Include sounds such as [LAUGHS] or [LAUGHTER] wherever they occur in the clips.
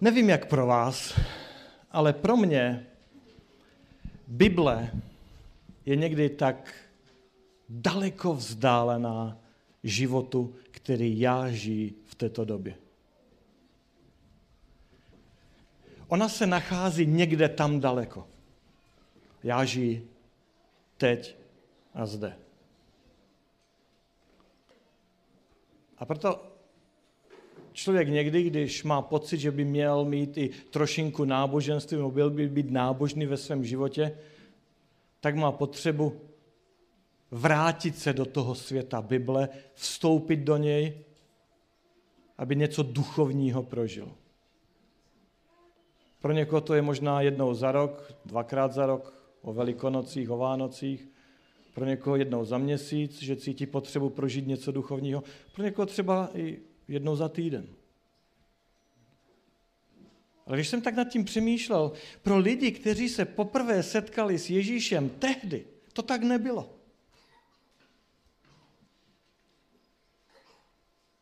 Nevím, jak pro vás, ale pro mě Bible je někdy tak daleko vzdálená životu, který já žiji v této době. Ona se nachází někde tam daleko. Já žiji teď a zde. A proto člověk někdy, když má pocit, že by měl mít i trošinku náboženství, nebo byl by být nábožný ve svém životě, tak má potřebu vrátit se do toho světa Bible, vstoupit do něj, aby něco duchovního prožil. Pro někoho to je možná jednou za rok, dvakrát za rok, o velikonocích, o Vánocích, pro někoho jednou za měsíc, že cítí potřebu prožít něco duchovního, pro někoho třeba i jednou za týden. Ale když jsem tak nad tím přemýšlel, pro lidi, kteří se poprvé setkali s Ježíšem tehdy, to tak nebylo.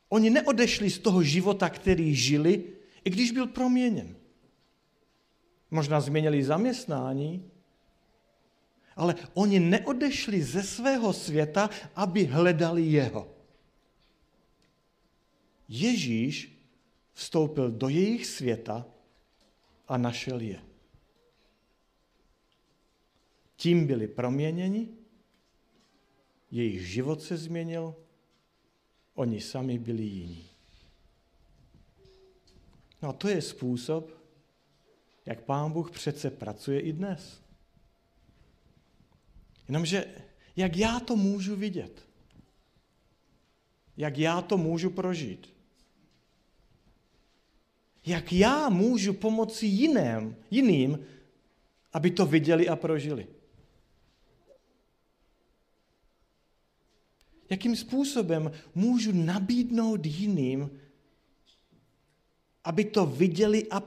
Oni neodešli z toho života, který žili, i když byl proměněn. Možná změnili zaměstnání, ale oni neodešli ze svého světa, aby hledali jeho. Ježíš vstoupil do jejich světa a našel je. Tím byli proměněni, jejich život se změnil, oni sami byli jiní. No a to je způsob, jak Pán Bůh přece pracuje i dnes. Jenomže jak já to můžu vidět? Jak já to můžu prožít? Jak já můžu pomoci jiným, jiným, aby to viděli a prožili? Jakým způsobem můžu nabídnout jiným, aby to viděli a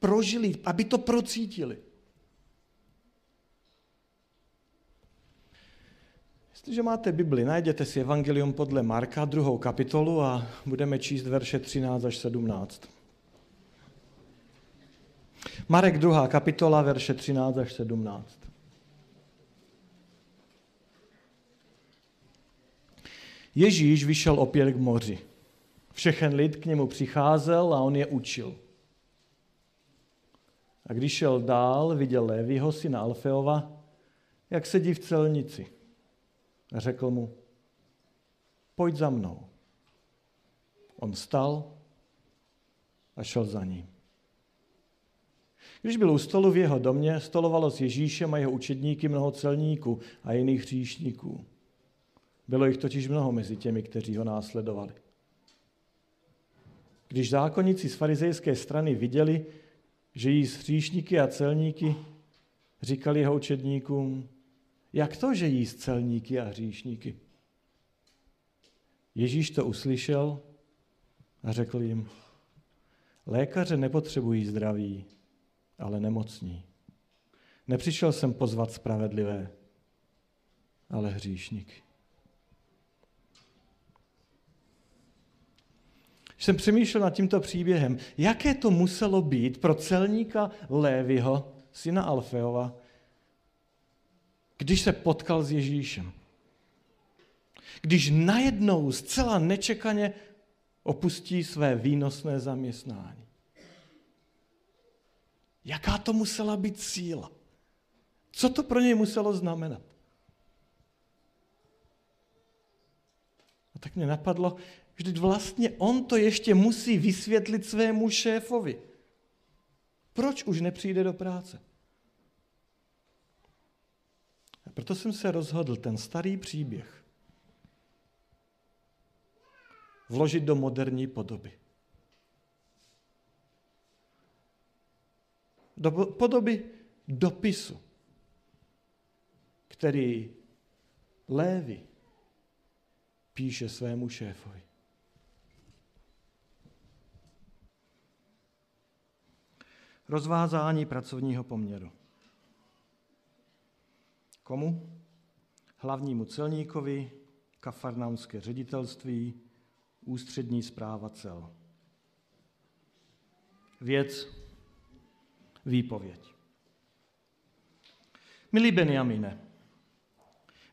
prožili, aby to procítili? Jestliže máte Bibli, najděte si Evangelium podle Marka, druhou kapitolu a budeme číst verše 13 až 17. Marek, druhá kapitola, verše 13 až 17. Ježíš vyšel opět k moři. Všechen lid k němu přicházel a on je učil. A když šel dál, viděl Lévyho, syna Alfeova, jak sedí v celnici. A řekl mu, pojď za mnou. On stal a šel za ním. Když byl u stolu v jeho domě, stolovalo s Ježíšem a jeho učedníky mnoho celníků a jiných hříšníků. Bylo jich totiž mnoho mezi těmi, kteří ho následovali. Když zákonníci z farizejské strany viděli, že jí z hříšníky a celníky, říkali jeho učedníkům, jak to, že jí z celníky a hříšníky? Ježíš to uslyšel a řekl jim, lékaře nepotřebují zdraví, ale nemocní. Nepřišel jsem pozvat spravedlivé, ale hříšníky. Když jsem přemýšlel nad tímto příběhem, jaké to muselo být pro celníka Lévyho, syna Alfeova, když se potkal s Ježíšem. Když najednou zcela nečekaně opustí své výnosné zaměstnání. Jaká to musela být síla? Co to pro něj muselo znamenat? A tak mě napadlo, Vždyť vlastně on to ještě musí vysvětlit svému šéfovi. Proč už nepřijde do práce? A proto jsem se rozhodl ten starý příběh vložit do moderní podoby. Do podoby dopisu, který Lévy píše svému šéfovi. rozvázání pracovního poměru. Komu? Hlavnímu celníkovi, kafarnaunské ředitelství, ústřední zpráva cel. věc, výpověď. Milý Benjamine,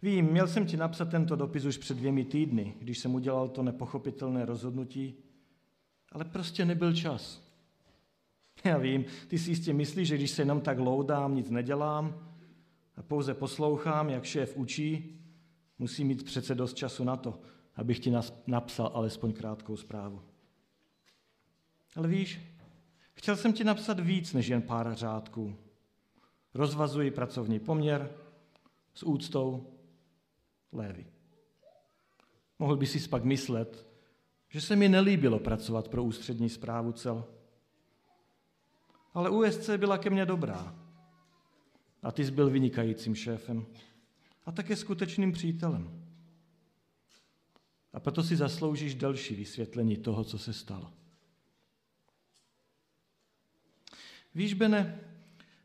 vím, měl jsem ti napsat tento dopis už před dvěmi týdny, když jsem udělal to nepochopitelné rozhodnutí, ale prostě nebyl čas. Já vím, ty si jistě myslíš, že když se jenom tak loudám, nic nedělám a pouze poslouchám, jak šéf učí, musí mít přece dost času na to, abych ti napsal alespoň krátkou zprávu. Ale víš, chtěl jsem ti napsat víc než jen pár řádků. Rozvazuji pracovní poměr s úctou Lévy. Mohl by si pak myslet, že se mi nelíbilo pracovat pro ústřední zprávu cel. Ale USC byla ke mně dobrá. A ty jsi byl vynikajícím šéfem. A také skutečným přítelem. A proto si zasloužíš další vysvětlení toho, co se stalo. Víš, Bene,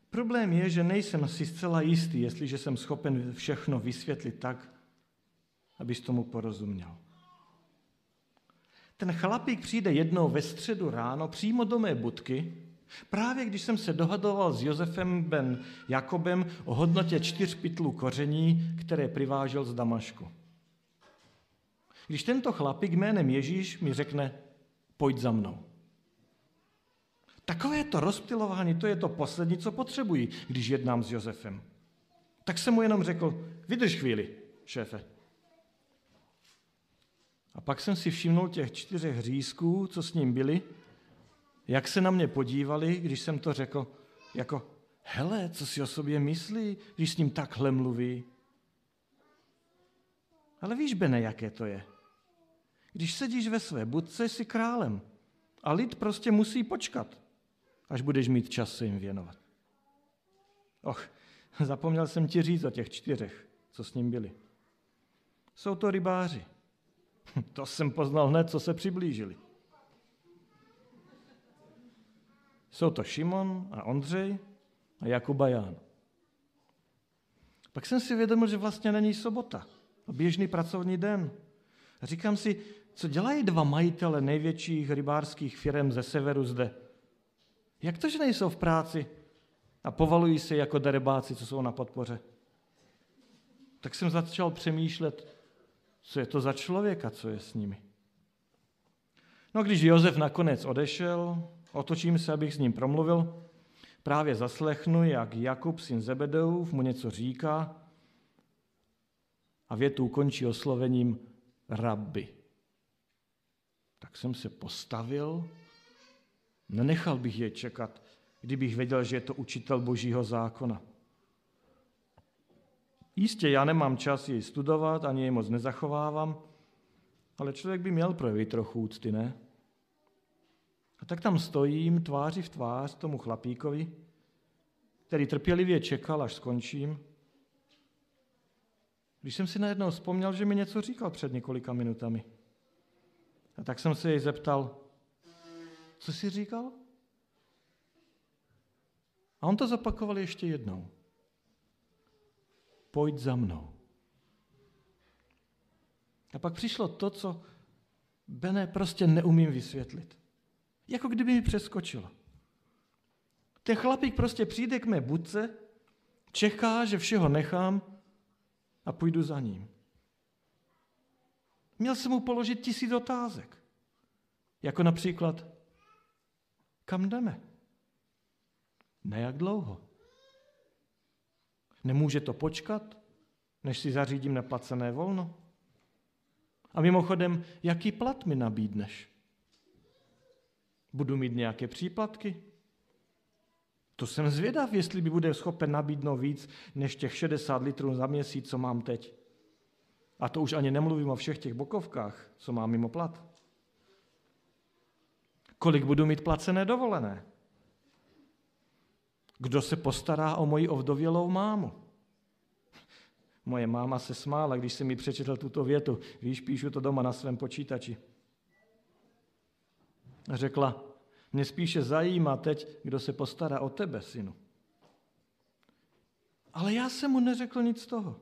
problém je, že nejsem si zcela jistý, jestliže jsem schopen všechno vysvětlit tak, abys tomu porozuměl. Ten chlapík přijde jednou ve středu ráno přímo do mé budky, právě když jsem se dohadoval s Josefem ben Jakobem o hodnotě čtyř pytlů koření, které privážel z Damašku. Když tento chlapík jménem Ježíš mi řekne, pojď za mnou. Takové to rozptilování, to je to poslední, co potřebuji, když jednám s Josefem. Tak jsem mu jenom řekl, vydrž chvíli, šéfe. A pak jsem si všimnul těch čtyřech řízků, co s ním byli, jak se na mě podívali, když jsem to řekl, jako, hele, co si o sobě myslí, když s ním takhle mluví. Ale víš, Bene, jaké to je. Když sedíš ve své budce, jsi králem. A lid prostě musí počkat, až budeš mít čas se jim věnovat. Och, [LAUGHS] zapomněl jsem ti říct o těch čtyřech, co s ním byli. Jsou to rybáři. [LAUGHS] To jsem poznal hned, co se přiblížili. Jsou to Šimon a Ondřej a Jakub a Jan. Pak jsem si vědomil, že vlastně není sobota, a běžný pracovní den. A říkám si, co dělají dva majitele největších rybářských firm ze severu zde? Jak to, že nejsou v práci a povalují se jako darebáci, co jsou na podpoře? Tak jsem začal přemýšlet, co je to za člověka, co je s nimi. No když Josef nakonec odešel, otočím se, abych s ním promluvil, právě zaslechnu, jak Jakub, syn Zebedeův, mu něco říká a větu končí oslovením rabbi. Tak jsem se postavil, nenechal bych je čekat, kdybych věděl, že je to učitel božího zákona. Jistě, já nemám čas jej studovat, ani jej moc nezachovávám, ale člověk by měl projevit trochu úcty, ne? A tak tam stojím tváři v tvář tomu chlapíkovi, který trpělivě čekal, až skončím. Když jsem si najednou vzpomněl, že mi něco říkal před několika minutami. A tak jsem se jej zeptal, co jsi říkal? A on to zopakoval ještě jednou pojď za mnou. A pak přišlo to, co Bene prostě neumím vysvětlit. Jako kdyby mi přeskočilo. Ten chlapík prostě přijde k mé budce, čeká, že všeho nechám a půjdu za ním. Měl jsem mu položit tisíc otázek. Jako například, kam jdeme? Ne jak dlouho. Nemůže to počkat, než si zařídím neplacené volno? A mimochodem, jaký plat mi nabídneš? Budu mít nějaké příplatky? To jsem zvědav, jestli by bude schopen nabídnout víc než těch 60 litrů za měsíc, co mám teď. A to už ani nemluvím o všech těch bokovkách, co mám mimo plat. Kolik budu mít placené dovolené? Kdo se postará o moji ovdovělou mámu? Moje máma se smála, když jsem mi přečetl tuto větu. Víš, píšu to doma na svém počítači. Řekla, mě spíše zajímá teď, kdo se postará o tebe, synu. Ale já jsem mu neřekl nic z toho.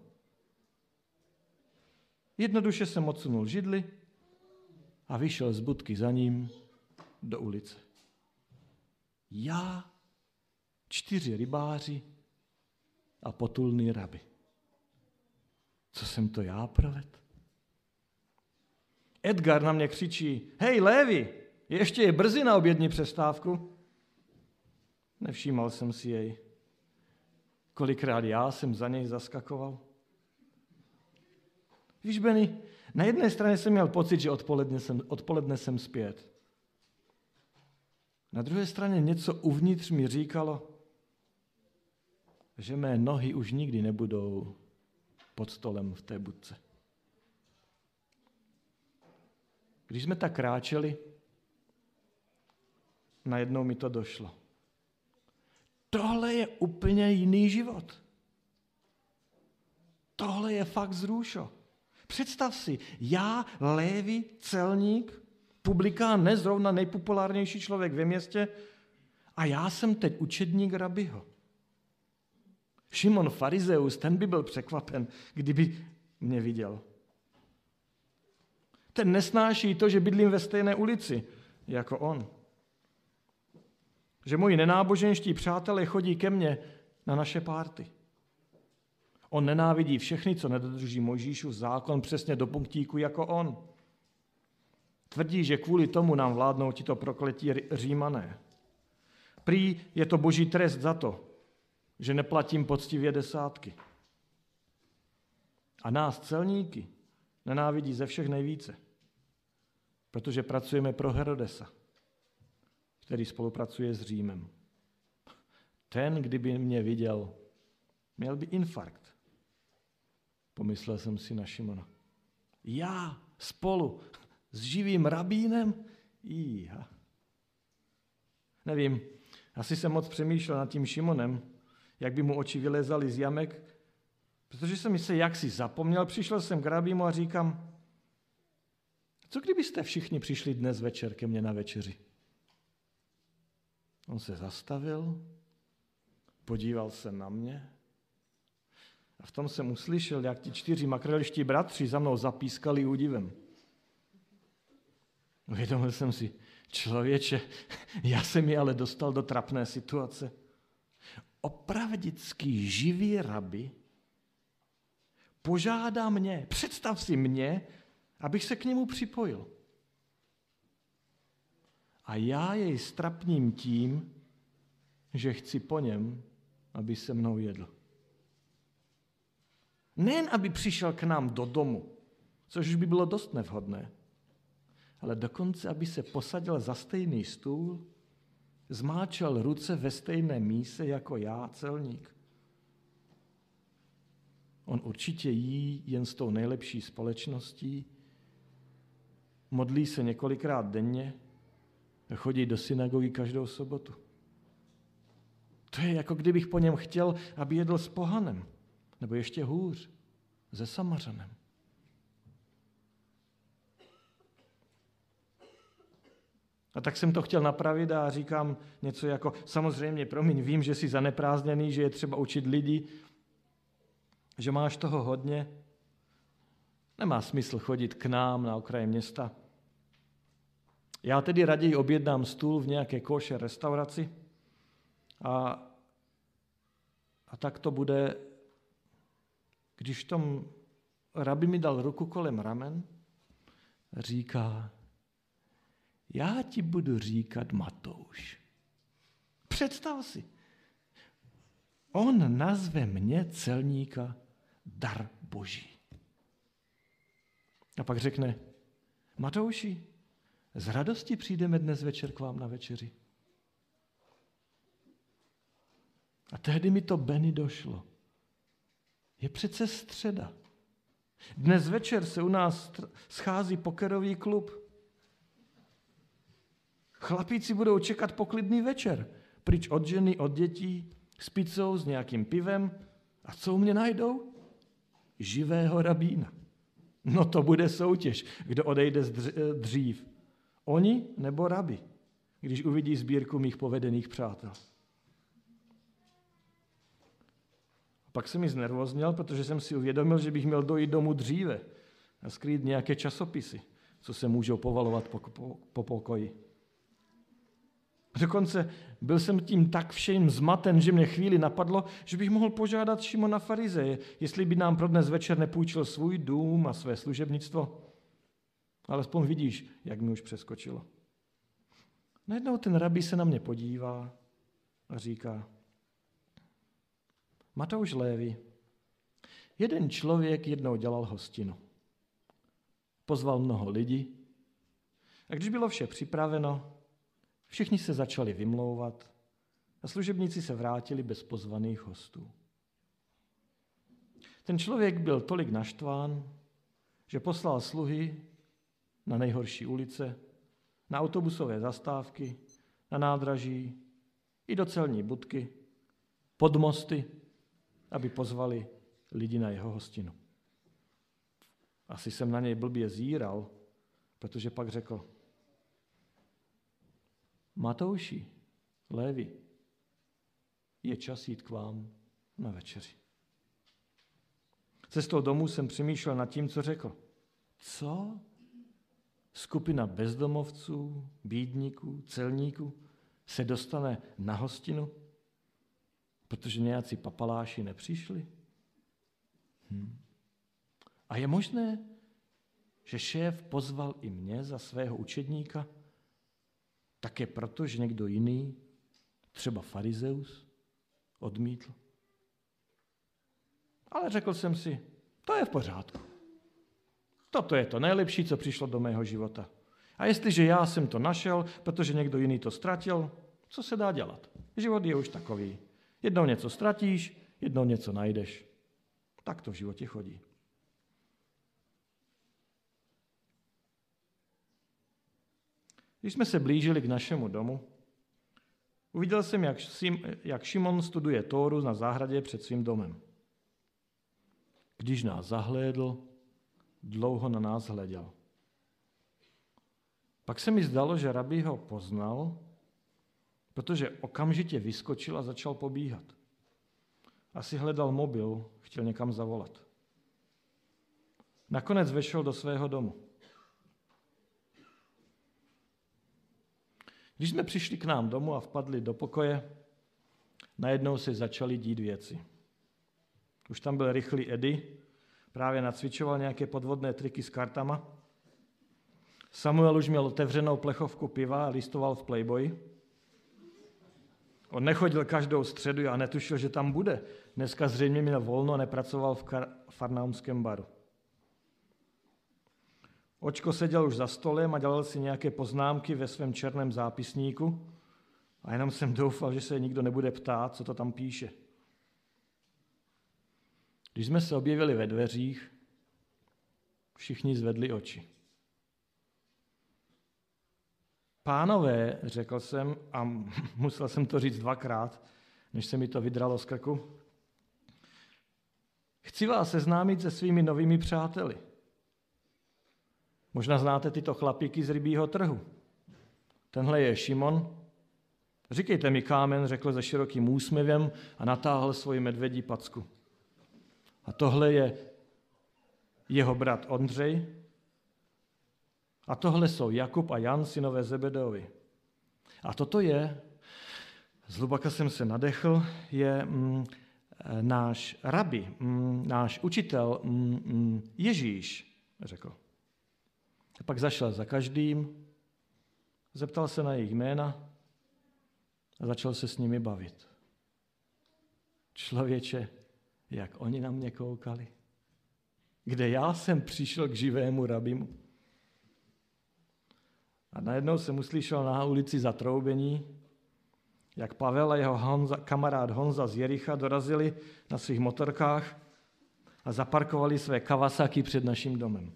Jednoduše jsem odsunul židli a vyšel z budky za ním do ulice. Já, čtyři rybáři a potulný raby. Co jsem to já provedl? Edgar na mě křičí, hej Lévi, ještě je brzy na obědní přestávku. Nevšímal jsem si jej. Kolikrát já jsem za něj zaskakoval. Víš, Benny, na jedné straně jsem měl pocit, že odpoledne jsem, odpoledne jsem zpět. Na druhé straně něco uvnitř mi říkalo, že mé nohy už nikdy nebudou pod stolem v té budce. Když jsme tak kráčeli, najednou mi to došlo. Tohle je úplně jiný život. Tohle je fakt zrůšo. Představ si, já, Lévy, celník, publikán, nezrovna nejpopulárnější člověk ve městě, a já jsem teď učedník rabiho. Šimon Farizeus, ten by byl překvapen, kdyby mě viděl. Ten nesnáší to, že bydlím ve stejné ulici jako on. Že moji nenáboženští přátelé chodí ke mně na naše párty. On nenávidí všechny, co nedodrží Mojžíšův zákon přesně do punktíku jako on. Tvrdí, že kvůli tomu nám vládnou tito prokletí římané. Prý je to boží trest za to, že neplatím poctivě desátky. A nás, celníky, nenávidí ze všech nejvíce, protože pracujeme pro Herodesa, který spolupracuje s Římem. Ten, kdyby mě viděl, měl by infarkt. Pomyslel jsem si na Šimona. Já spolu s živým rabínem? Jíha. Nevím, asi jsem moc přemýšlel nad tím Šimonem, jak by mu oči vylezaly z jamek, protože jsem se jaksi zapomněl, přišel jsem k rabímu a říkám, co kdybyste všichni přišli dnes večer ke mně na večeři? On se zastavil, podíval se na mě a v tom jsem uslyšel, jak ti čtyři makreliští bratři za mnou zapískali údivem. Uvědomil jsem si, člověče, [LAUGHS] já jsem je ale dostal do trapné situace. Opravdický živý rabi požádá mě, představ si mě, abych se k němu připojil. A já jej strapním tím, že chci po něm, aby se mnou jedl. Nejen, aby přišel k nám do domu, což by bylo dost nevhodné, ale dokonce, aby se posadil za stejný stůl, zmáčel ruce ve stejné míse jako já, celník. On určitě jí jen s tou nejlepší společností, modlí se několikrát denně, chodí do synagogy každou sobotu. To je jako kdybych po něm chtěl, aby jedl s pohanem, nebo ještě hůř, se samařanem. A tak jsem to chtěl napravit a říkám něco jako, samozřejmě, promiň, vím, že jsi zaneprázdněný, že je třeba učit lidi, že máš toho hodně. Nemá smysl chodit k nám na okraji města. Já tedy raději objednám stůl v nějaké koše restauraci a, a tak to bude, když tom rabi mi dal ruku kolem ramen, říká, já ti budu říkat Matouš. Představ si, on nazve mě celníka dar boží. A pak řekne, Matouši, z radosti přijdeme dnes večer k vám na večeři. A tehdy mi to Benny došlo. Je přece středa. Dnes večer se u nás schází pokerový klub. Chlapíci budou čekat poklidný večer, pryč od ženy, od dětí, s pizzou, s nějakým pivem. A co u mě najdou? Živého rabína. No to bude soutěž, kdo odejde dřív. Oni nebo rabi, když uvidí sbírku mých povedených přátel. Pak se mi znervozněl, protože jsem si uvědomil, že bych měl dojít domů dříve a skrýt nějaké časopisy, co se můžou povalovat po, po, po pokoji. Dokonce byl jsem tím tak všem zmaten, že mě chvíli napadlo, že bych mohl požádat Šimona Farizeje, jestli by nám pro dnes večer nepůjčil svůj dům a své služebnictvo. Alespoň vidíš, jak mi už přeskočilo. Najednou ten rabí se na mě podívá a říká, Matouš Lévy, jeden člověk jednou dělal hostinu. Pozval mnoho lidí a když bylo vše připraveno, všichni se začali vymlouvat a služebníci se vrátili bez pozvaných hostů. Ten člověk byl tolik naštván, že poslal sluhy na nejhorší ulice, na autobusové zastávky, na nádraží, i do celní budky, pod mosty, aby pozvali lidi na jeho hostinu. Asi jsem na něj blbě zíral, protože pak řekl, Matouši, Lévi, je čas jít k vám na večeři. Cestou domů jsem přemýšlel nad tím, co řekl. Co? Skupina bezdomovců, bídníků, celníků se dostane na hostinu, protože nějací papaláši nepřišli? Hm. A je možné, že šéf pozval i mě za svého učedníka, také proto, že někdo jiný, třeba farizeus, odmítl. Ale řekl jsem si, to je v pořádku. Toto je to nejlepší, co přišlo do mého života. A jestliže já jsem to našel, protože někdo jiný to ztratil, co se dá dělat? Život je už takový. Jednou něco ztratíš, jednou něco najdeš. Tak to v životě chodí. Když jsme se blížili k našemu domu, uviděl jsem, jak, Šimon studuje Tóru na zahradě před svým domem. Když nás zahlédl, dlouho na nás hleděl. Pak se mi zdalo, že rabí ho poznal, protože okamžitě vyskočil a začal pobíhat. Asi hledal mobil, chtěl někam zavolat. Nakonec vešel do svého domu. Když jsme přišli k nám domů a vpadli do pokoje, najednou se začaly dít věci. Už tam byl rychlý Edy, právě nacvičoval nějaké podvodné triky s kartama. Samuel už měl otevřenou plechovku piva a listoval v Playboy. On nechodil každou středu a netušil, že tam bude. Dneska zřejmě měl volno a nepracoval v farnámském baru. Očko seděl už za stolem a dělal si nějaké poznámky ve svém černém zápisníku a jenom jsem doufal, že se nikdo nebude ptát, co to tam píše. Když jsme se objevili ve dveřích, všichni zvedli oči. Pánové, řekl jsem, a [LAUGHS] musel jsem to říct dvakrát, než se mi to vydralo z krku, chci vás seznámit se svými novými přáteli. Možná znáte tyto chlapíky z rybího trhu. Tenhle je Šimon. Říkejte mi kámen, řekl se širokým úsměvem a natáhl svoji medvědí packu. A tohle je jeho brat Ondřej. A tohle jsou Jakub a Jan, synové Zebedovi. A toto je, zhlubaka jsem se nadechl, je mm, náš rabi, mm, náš učitel mm, mm Ježíš, řekl. Pak zašel za každým, zeptal se na jejich jména a začal se s nimi bavit. Člověče, jak oni na mě koukali. Kde já jsem přišel k živému rabimu. A najednou jsem uslyšel na ulici zatroubení, jak Pavel a jeho Honza, kamarád Honza z Jericha dorazili na svých motorkách a zaparkovali své Kawasaki před naším domem.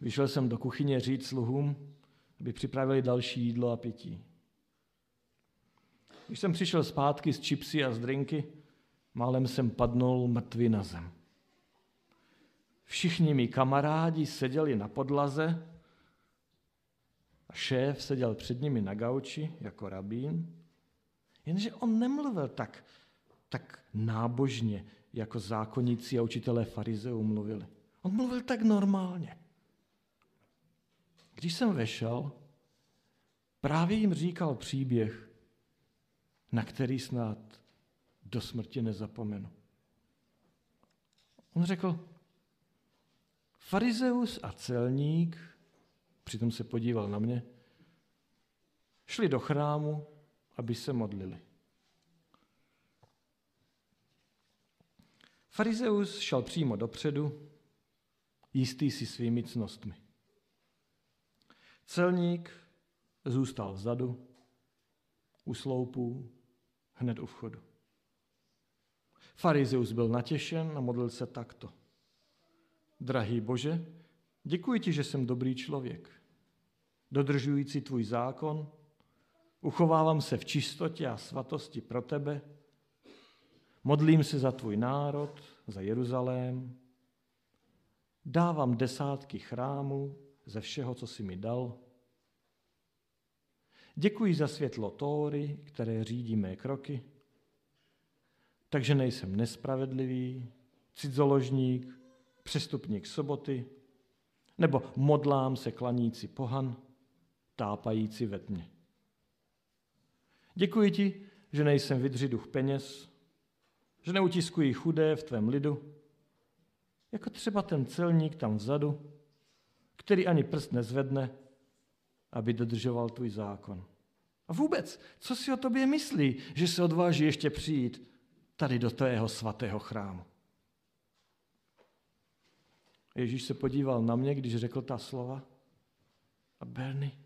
Vyšel jsem do kuchyně říct sluhům, aby připravili další jídlo a pití. Když jsem přišel zpátky s čipsy a z drinky, málem jsem padnul mrtvý na zem. Všichni mi kamarádi seděli na podlaze a šéf seděl před nimi na gauči jako rabín, jenže on nemluvil tak, tak nábožně, jako zákonníci a učitelé farizeů mluvili. On mluvil tak normálně. Když jsem vešel, Právě jim říkal příběh, na který snad do smrti nezapomenu. On řekl, farizeus a celník, přitom se podíval na mě, šli do chrámu, aby se modlili. Farizeus šel přímo dopředu, jistý si svými cnostmi. Celník zůstal vzadu, u sloupů, hned u vchodu. Farizeus byl natěšen a modlil se takto. Drahý Bože, děkuji ti, že jsem dobrý člověk. Dodržující tvůj zákon, uchovávám se v čistotě a svatosti pro tebe, modlím se za tvůj národ, za Jeruzalém, dávám desátky chrámů ze všeho, co jsi mi dal. Děkuji za světlo Tóry, které řídí mé kroky, takže nejsem nespravedlivý, cidzoložník, přestupník soboty, nebo modlám se klanící pohan, tápající ve tmě. Děkuji ti, že nejsem vydři duch peněz, že neutiskují chudé v tvém lidu, jako třeba ten celník tam vzadu, který ani prst nezvedne, aby dodržoval tvůj zákon. A vůbec, co si o tobě myslí, že se odváží ještě přijít tady do tvého svatého chrámu? Ježíš se podíval na mě, když řekl ta slova. A Berny,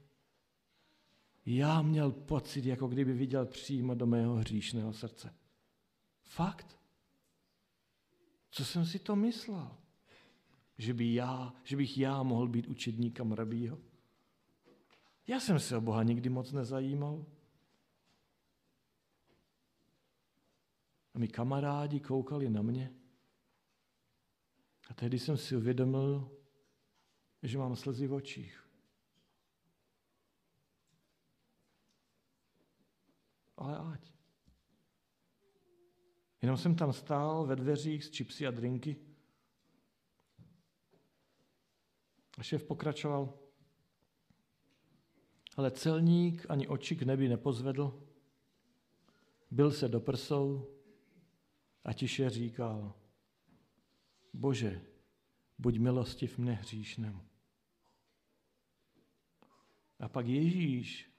já měl pocit, jako kdyby viděl přímo do mého hříšného srdce. Fakt. Co jsem si to myslel? Že, by já, že bych já mohl být učedníkem rabího? Já jsem se o Boha nikdy moc nezajímal. A mi kamarádi koukali na mě. A tehdy jsem si uvědomil, že mám slzy v očích. Ale ať. Jenom jsem tam stál ve dveřích s čipsy a drinky. A šéf pokračoval. Ale celník ani oči k nebi nepozvedl. Byl se do prsou a tiše říkal, Bože, buď milostiv mne hříšnému. A pak Ježíš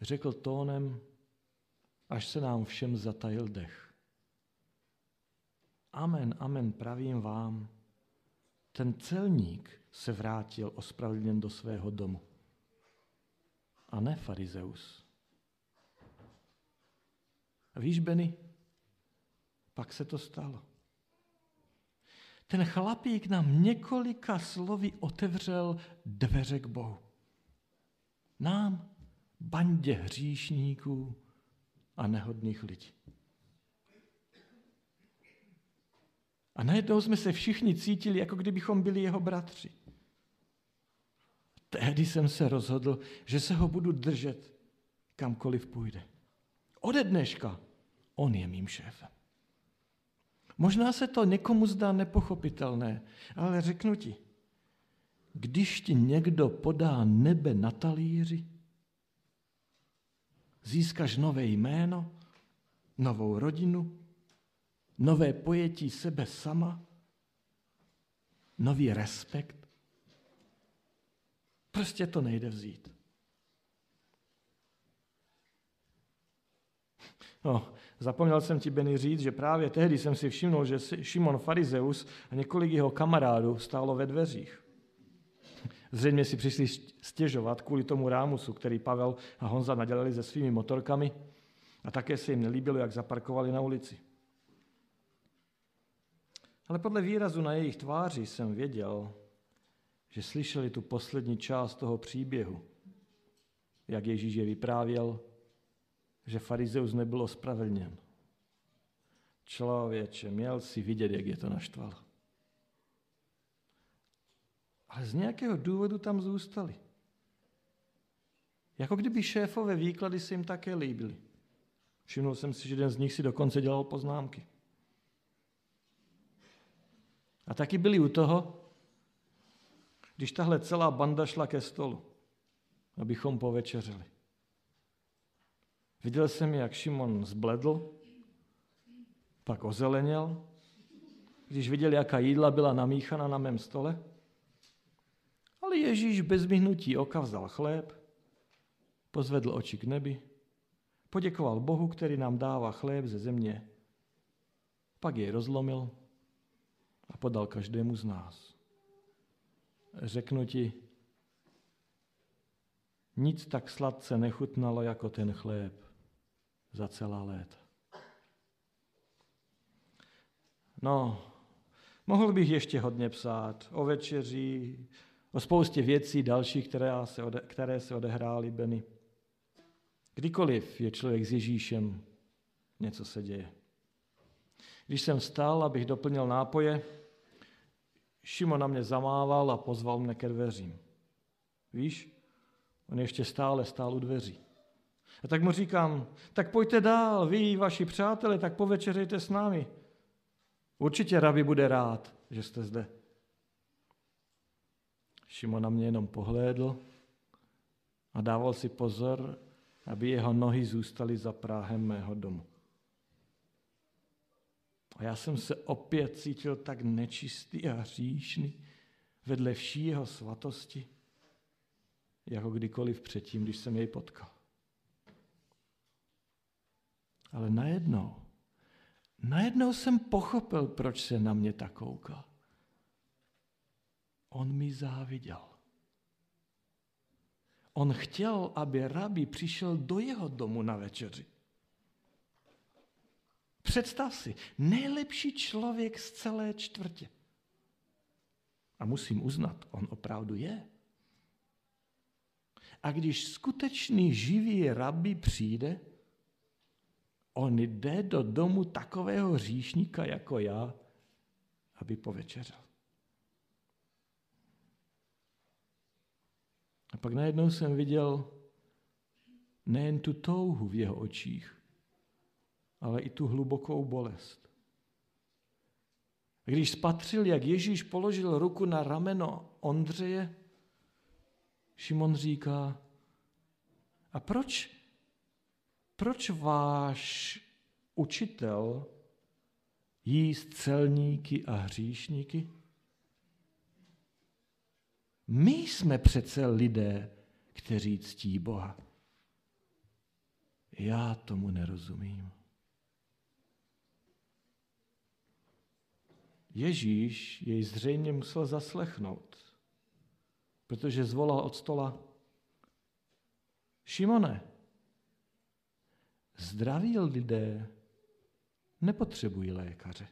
řekl tónem, až se nám všem zatajil dech. Amen, amen, pravím vám, ten celník se vrátil ospravedlněn do svého domu. A ne farizeus. A víš, Benny, pak se to stalo. Ten chlapík nám několika slovy otevřel dveře k Bohu. Nám, bandě hříšníků a nehodných lidí. A najednou jsme se všichni cítili, jako kdybychom byli jeho bratři. Tehdy jsem se rozhodl, že se ho budu držet, kamkoliv půjde. Ode dneška on je mým šéfem. Možná se to někomu zdá nepochopitelné, ale řeknu ti, když ti někdo podá nebe na talíři, získáš nové jméno, novou rodinu, nové pojetí sebe sama, nový respekt. Prostě to nejde vzít. No, zapomněl jsem ti, Benny, říct, že právě tehdy jsem si všiml, že Šimon Farizeus a několik jeho kamarádů stálo ve dveřích. Zřejmě si přišli stěžovat kvůli tomu rámusu, který Pavel a Honza nadělali se svými motorkami a také se jim nelíbilo, jak zaparkovali na ulici. Ale podle výrazu na jejich tváři jsem věděl, že slyšeli tu poslední část toho příběhu, jak Ježíš je vyprávěl že farizeus nebyl ospravedlněn. Člověče, měl si vidět, jak je to naštval. Ale z nějakého důvodu tam zůstali. Jako kdyby šéfové výklady se jim také líbily. Všimnul jsem si, že jeden z nich si dokonce dělal poznámky. A taky byli u toho, když tahle celá banda šla ke stolu, abychom povečeřili. Viděl jsem, jak Šimon zbledl, pak ozeleněl, když viděl, jaká jídla byla namíchana na mém stole. Ale Ježíš bez vyhnutí oka vzal chléb, pozvedl oči k nebi, poděkoval Bohu, který nám dává chléb ze země, pak jej rozlomil a podal každému z nás. Řeknu ti, nic tak sladce nechutnalo jako ten chléb za celá léta. No, mohl bych ještě hodně psát o večeří, o spoustě věcí dalších, které se, ode, které se odehrály Benny. Kdykoliv je člověk s Ježíšem, něco se děje. Když jsem vstal, abych doplnil nápoje, Šimon na mě zamával a pozval mne ke dveřím. Víš, on ještě stále stál u dveří. A tak mu říkám, tak pojďte dál, vy, vaši přátelé, tak povečeřejte s námi. Určitě rabi bude rád, že jste zde. Šimon na mě jenom pohlédl a dával si pozor, aby jeho nohy zůstaly za práhem mého domu. A já jsem se opět cítil tak nečistý a hříšný vedle vší jeho svatosti, jako kdykoliv předtím, když jsem jej potkal. Ale najednou, najednou jsem pochopil, proč se na mě tak koukal. On mi záviděl. On chtěl, aby rabi přišel do jeho domu na večeři. Představ si, nejlepší člověk z celé čtvrtě. A musím uznat, on opravdu je. A když skutečný živý rabi přijde, on jde do domu takového říšníka jako já, aby povečeřel. A pak najednou jsem viděl nejen tu touhu v jeho očích, ale i tu hlubokou bolest. Když spatřil, jak Ježíš položil ruku na rameno Ondřeje, Šimon říká, a proč, proč váš učitel jíst celníky a hříšníky? My jsme přece lidé, kteří ctí Boha. Já tomu nerozumím. Ježíš jej zřejmě musel zaslechnout, protože zvolal od stola Šimone, zdraví lidé nepotřebují lékaře,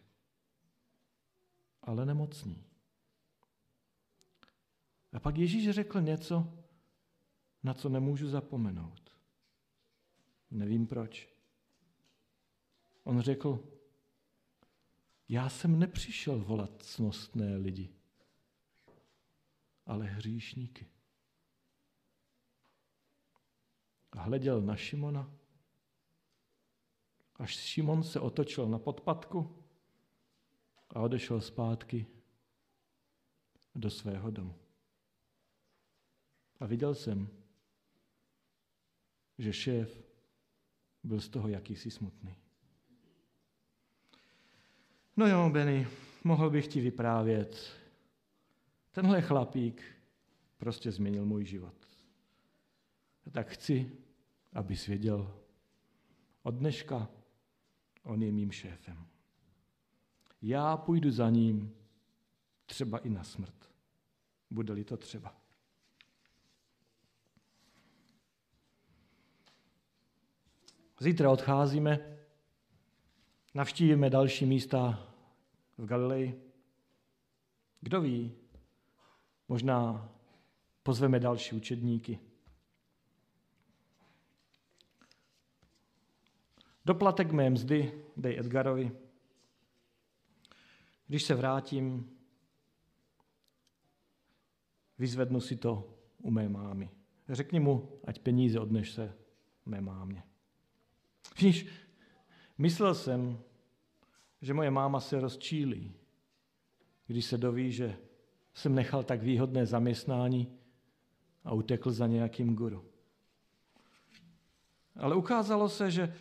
ale nemocní. A pak Ježíš řekl něco, na co nemůžu zapomenout. Nevím proč. On řekl, já jsem nepřišel volat cnostné lidi, ale hříšníky. A hleděl na Šimona, až Šimon se otočil na podpatku a odešel zpátky do svého domu. A viděl jsem, že šéf byl z toho jakýsi smutný. No jo, Benny, mohl bych ti vyprávět. Tenhle chlapík prostě změnil můj život. Tak chci, abys věděl, od dneška on je mým šéfem. Já půjdu za ním třeba i na smrt. Bude-li to třeba. Zítra odcházíme, navštívíme další místa v Galileji. Kdo ví, možná pozveme další učedníky. Doplatek mé mzdy dej Edgarovi. Když se vrátím, vyzvednu si to u mé mámy. Řekni mu, ať peníze odnese mé mámě. Víš, myslel jsem, že moje máma se rozčílí, když se doví, že jsem nechal tak výhodné zaměstnání a utekl za nějakým guru. Ale ukázalo se, že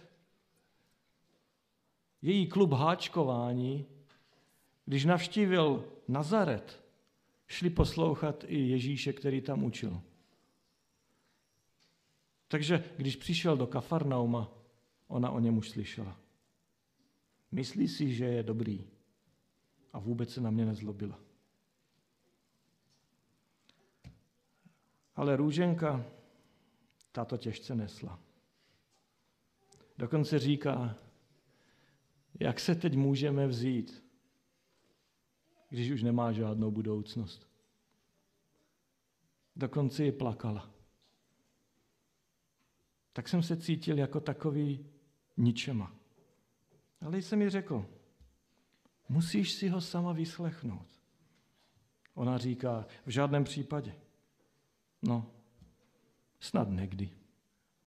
její klub háčkování, když navštívil Nazaret, šli poslouchat i Ježíše, který tam učil. Takže když přišel do Kafarnauma, ona o něm už slyšela. Myslí si, že je dobrý a vůbec se na mě nezlobila. Ale růženka tato těžce nesla. Dokonce říká, jak se teď můžeme vzít, když už nemá žádnou budoucnost. Dokonce ji plakala. Tak jsem se cítil jako takový ničema. Ale jsem mi řekl, musíš si ho sama vyslechnout. Ona říká, v žádném případě. No, snad někdy.